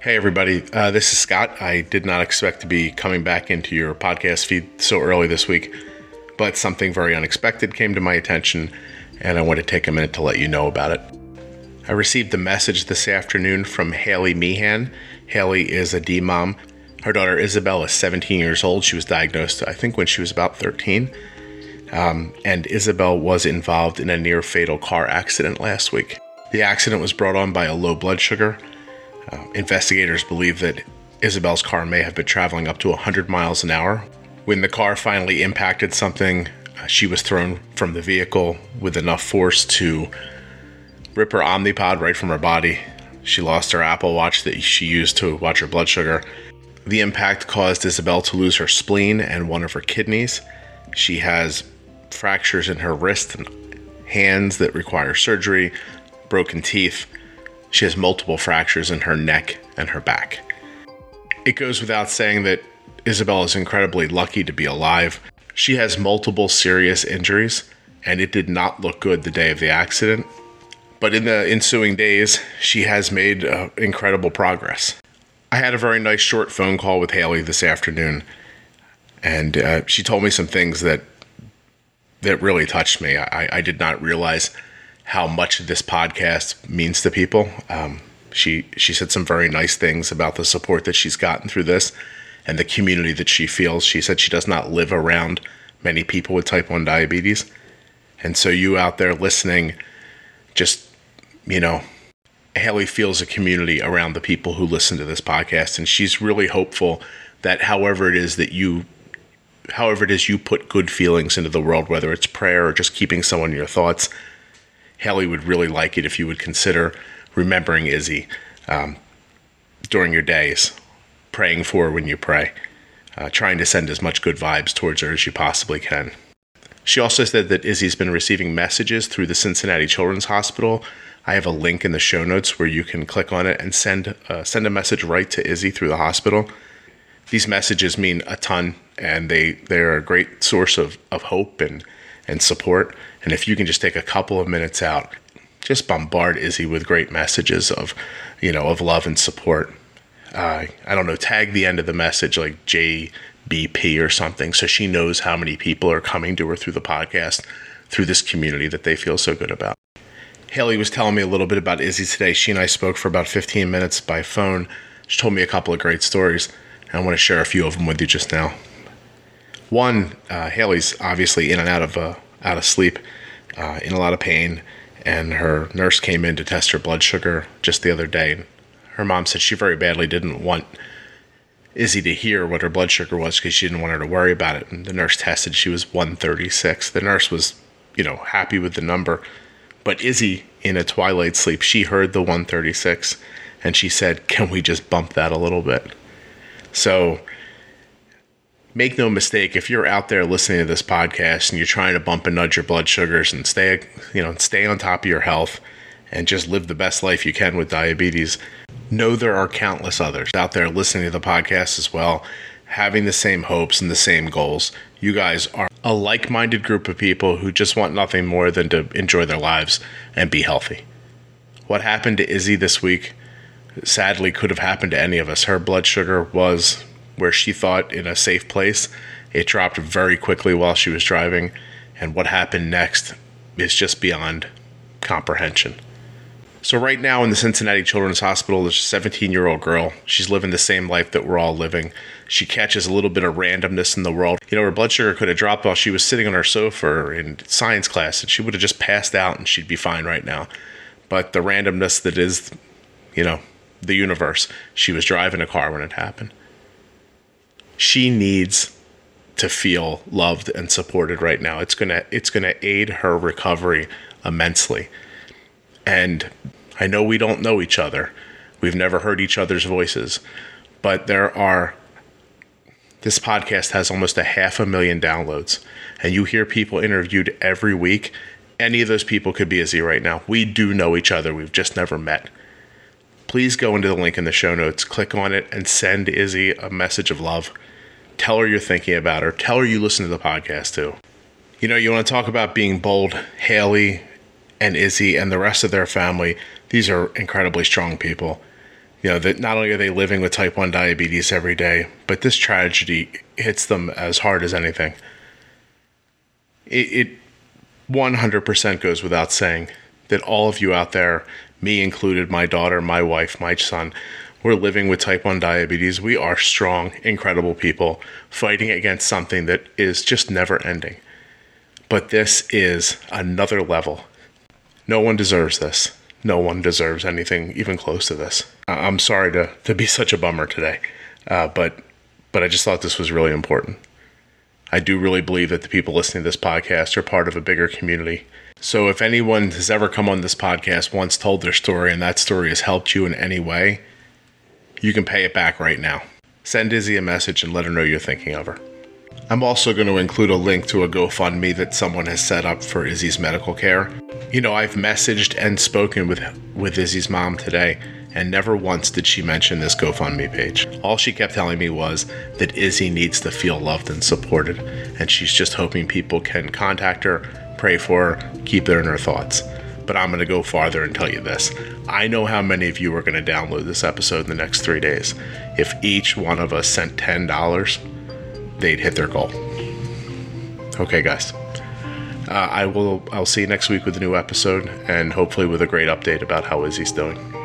Hey, everybody. Uh, this is Scott. I did not expect to be coming back into your podcast feed so early this week, but something very unexpected came to my attention, and I want to take a minute to let you know about it. I received a message this afternoon from Haley Meehan. Haley is a D mom. Her daughter Isabel is 17 years old. She was diagnosed, I think, when she was about 13. Um, and Isabel was involved in a near fatal car accident last week. The accident was brought on by a low blood sugar uh, investigators believe that Isabel's car may have been traveling up to 100 miles an hour. When the car finally impacted something, uh, she was thrown from the vehicle with enough force to rip her Omnipod right from her body. She lost her Apple Watch that she used to watch her blood sugar. The impact caused Isabel to lose her spleen and one of her kidneys. She has fractures in her wrist and hands that require surgery, broken teeth, she has multiple fractures in her neck and her back. It goes without saying that Isabel is incredibly lucky to be alive. She has multiple serious injuries, and it did not look good the day of the accident. But in the ensuing days, she has made uh, incredible progress. I had a very nice short phone call with Haley this afternoon, and uh, she told me some things that that really touched me. I, I did not realize how much this podcast means to people. Um, she she said some very nice things about the support that she's gotten through this and the community that she feels. She said she does not live around many people with type 1 diabetes. And so you out there listening just you know Haley feels a community around the people who listen to this podcast and she's really hopeful that however it is that you however it is you put good feelings into the world whether it's prayer or just keeping someone in your thoughts Haley would really like it if you would consider remembering Izzy um, during your days, praying for her when you pray, uh, trying to send as much good vibes towards her as you possibly can. She also said that Izzy's been receiving messages through the Cincinnati Children's Hospital. I have a link in the show notes where you can click on it and send uh, send a message right to Izzy through the hospital. These messages mean a ton, and they they're a great source of, of hope and and support. And if you can just take a couple of minutes out, just bombard Izzy with great messages of, you know, of love and support. Uh, I don't know, tag the end of the message like JBP or something so she knows how many people are coming to her through the podcast, through this community that they feel so good about. Haley was telling me a little bit about Izzy today. She and I spoke for about 15 minutes by phone. She told me a couple of great stories, I want to share a few of them with you just now. One, uh, Haley's obviously in and out of uh, out of sleep, uh, in a lot of pain, and her nurse came in to test her blood sugar just the other day. Her mom said she very badly didn't want Izzy to hear what her blood sugar was because she didn't want her to worry about it. And the nurse tested; she was 136. The nurse was, you know, happy with the number, but Izzy, in a twilight sleep, she heard the 136, and she said, "Can we just bump that a little bit?" So make no mistake, if you're out there listening to this podcast and you're trying to bump and nudge your blood sugars and stay, you know, stay on top of your health and just live the best life you can with diabetes, know there are countless others out there listening to the podcast as well, having the same hopes and the same goals. You guys are a like minded group of people who just want nothing more than to enjoy their lives and be healthy. What happened to Izzy this week sadly could have happened to any of us. Her blood sugar was where she thought in a safe place. It dropped very quickly while she was driving, and what happened next is just beyond comprehension. So, right now in the Cincinnati Children's Hospital, there's a 17 year old girl. She's living the same life that we're all living. She catches a little bit of randomness in the world. You know, her blood sugar could have dropped while she was sitting on her sofa in science class, and she would have just passed out and she'd be fine right now. But the randomness that is, you know, the universe, she was driving a car when it happened she needs to feel loved and supported right now. It's going to it's going to aid her recovery immensely. And I know we don't know each other. We've never heard each other's voices, but there are this podcast has almost a half a million downloads and you hear people interviewed every week. Any of those people could be Izzy right now. We do know each other. We've just never met. Please go into the link in the show notes, click on it, and send Izzy a message of love Tell her you're thinking about her. Tell her you listen to the podcast too. You know, you want to talk about being bold. Haley and Izzy and the rest of their family, these are incredibly strong people. you know, that not only are they living with type 1 diabetes every day, but this tragedy hits them as hard as anything. It, it 100% goes without saying that all of you out there, me included, my daughter, my wife, my son, we're living with type 1 diabetes. We are strong, incredible people fighting against something that is just never ending. But this is another level. No one deserves this. No one deserves anything even close to this. I'm sorry to, to be such a bummer today, uh, but but I just thought this was really important. I do really believe that the people listening to this podcast are part of a bigger community. So if anyone has ever come on this podcast once told their story and that story has helped you in any way, you can pay it back right now. Send Izzy a message and let her know you're thinking of her. I'm also going to include a link to a GoFundMe that someone has set up for Izzy's medical care. You know, I've messaged and spoken with with Izzy's mom today, and never once did she mention this GoFundMe page. All she kept telling me was that Izzy needs to feel loved and supported, and she's just hoping people can contact her, pray for her, keep her in her thoughts. But I'm going to go farther and tell you this. I know how many of you are going to download this episode in the next three days. If each one of us sent $10, they'd hit their goal. Okay, guys. Uh, I will. I'll see you next week with a new episode, and hopefully with a great update about how Izzy's doing.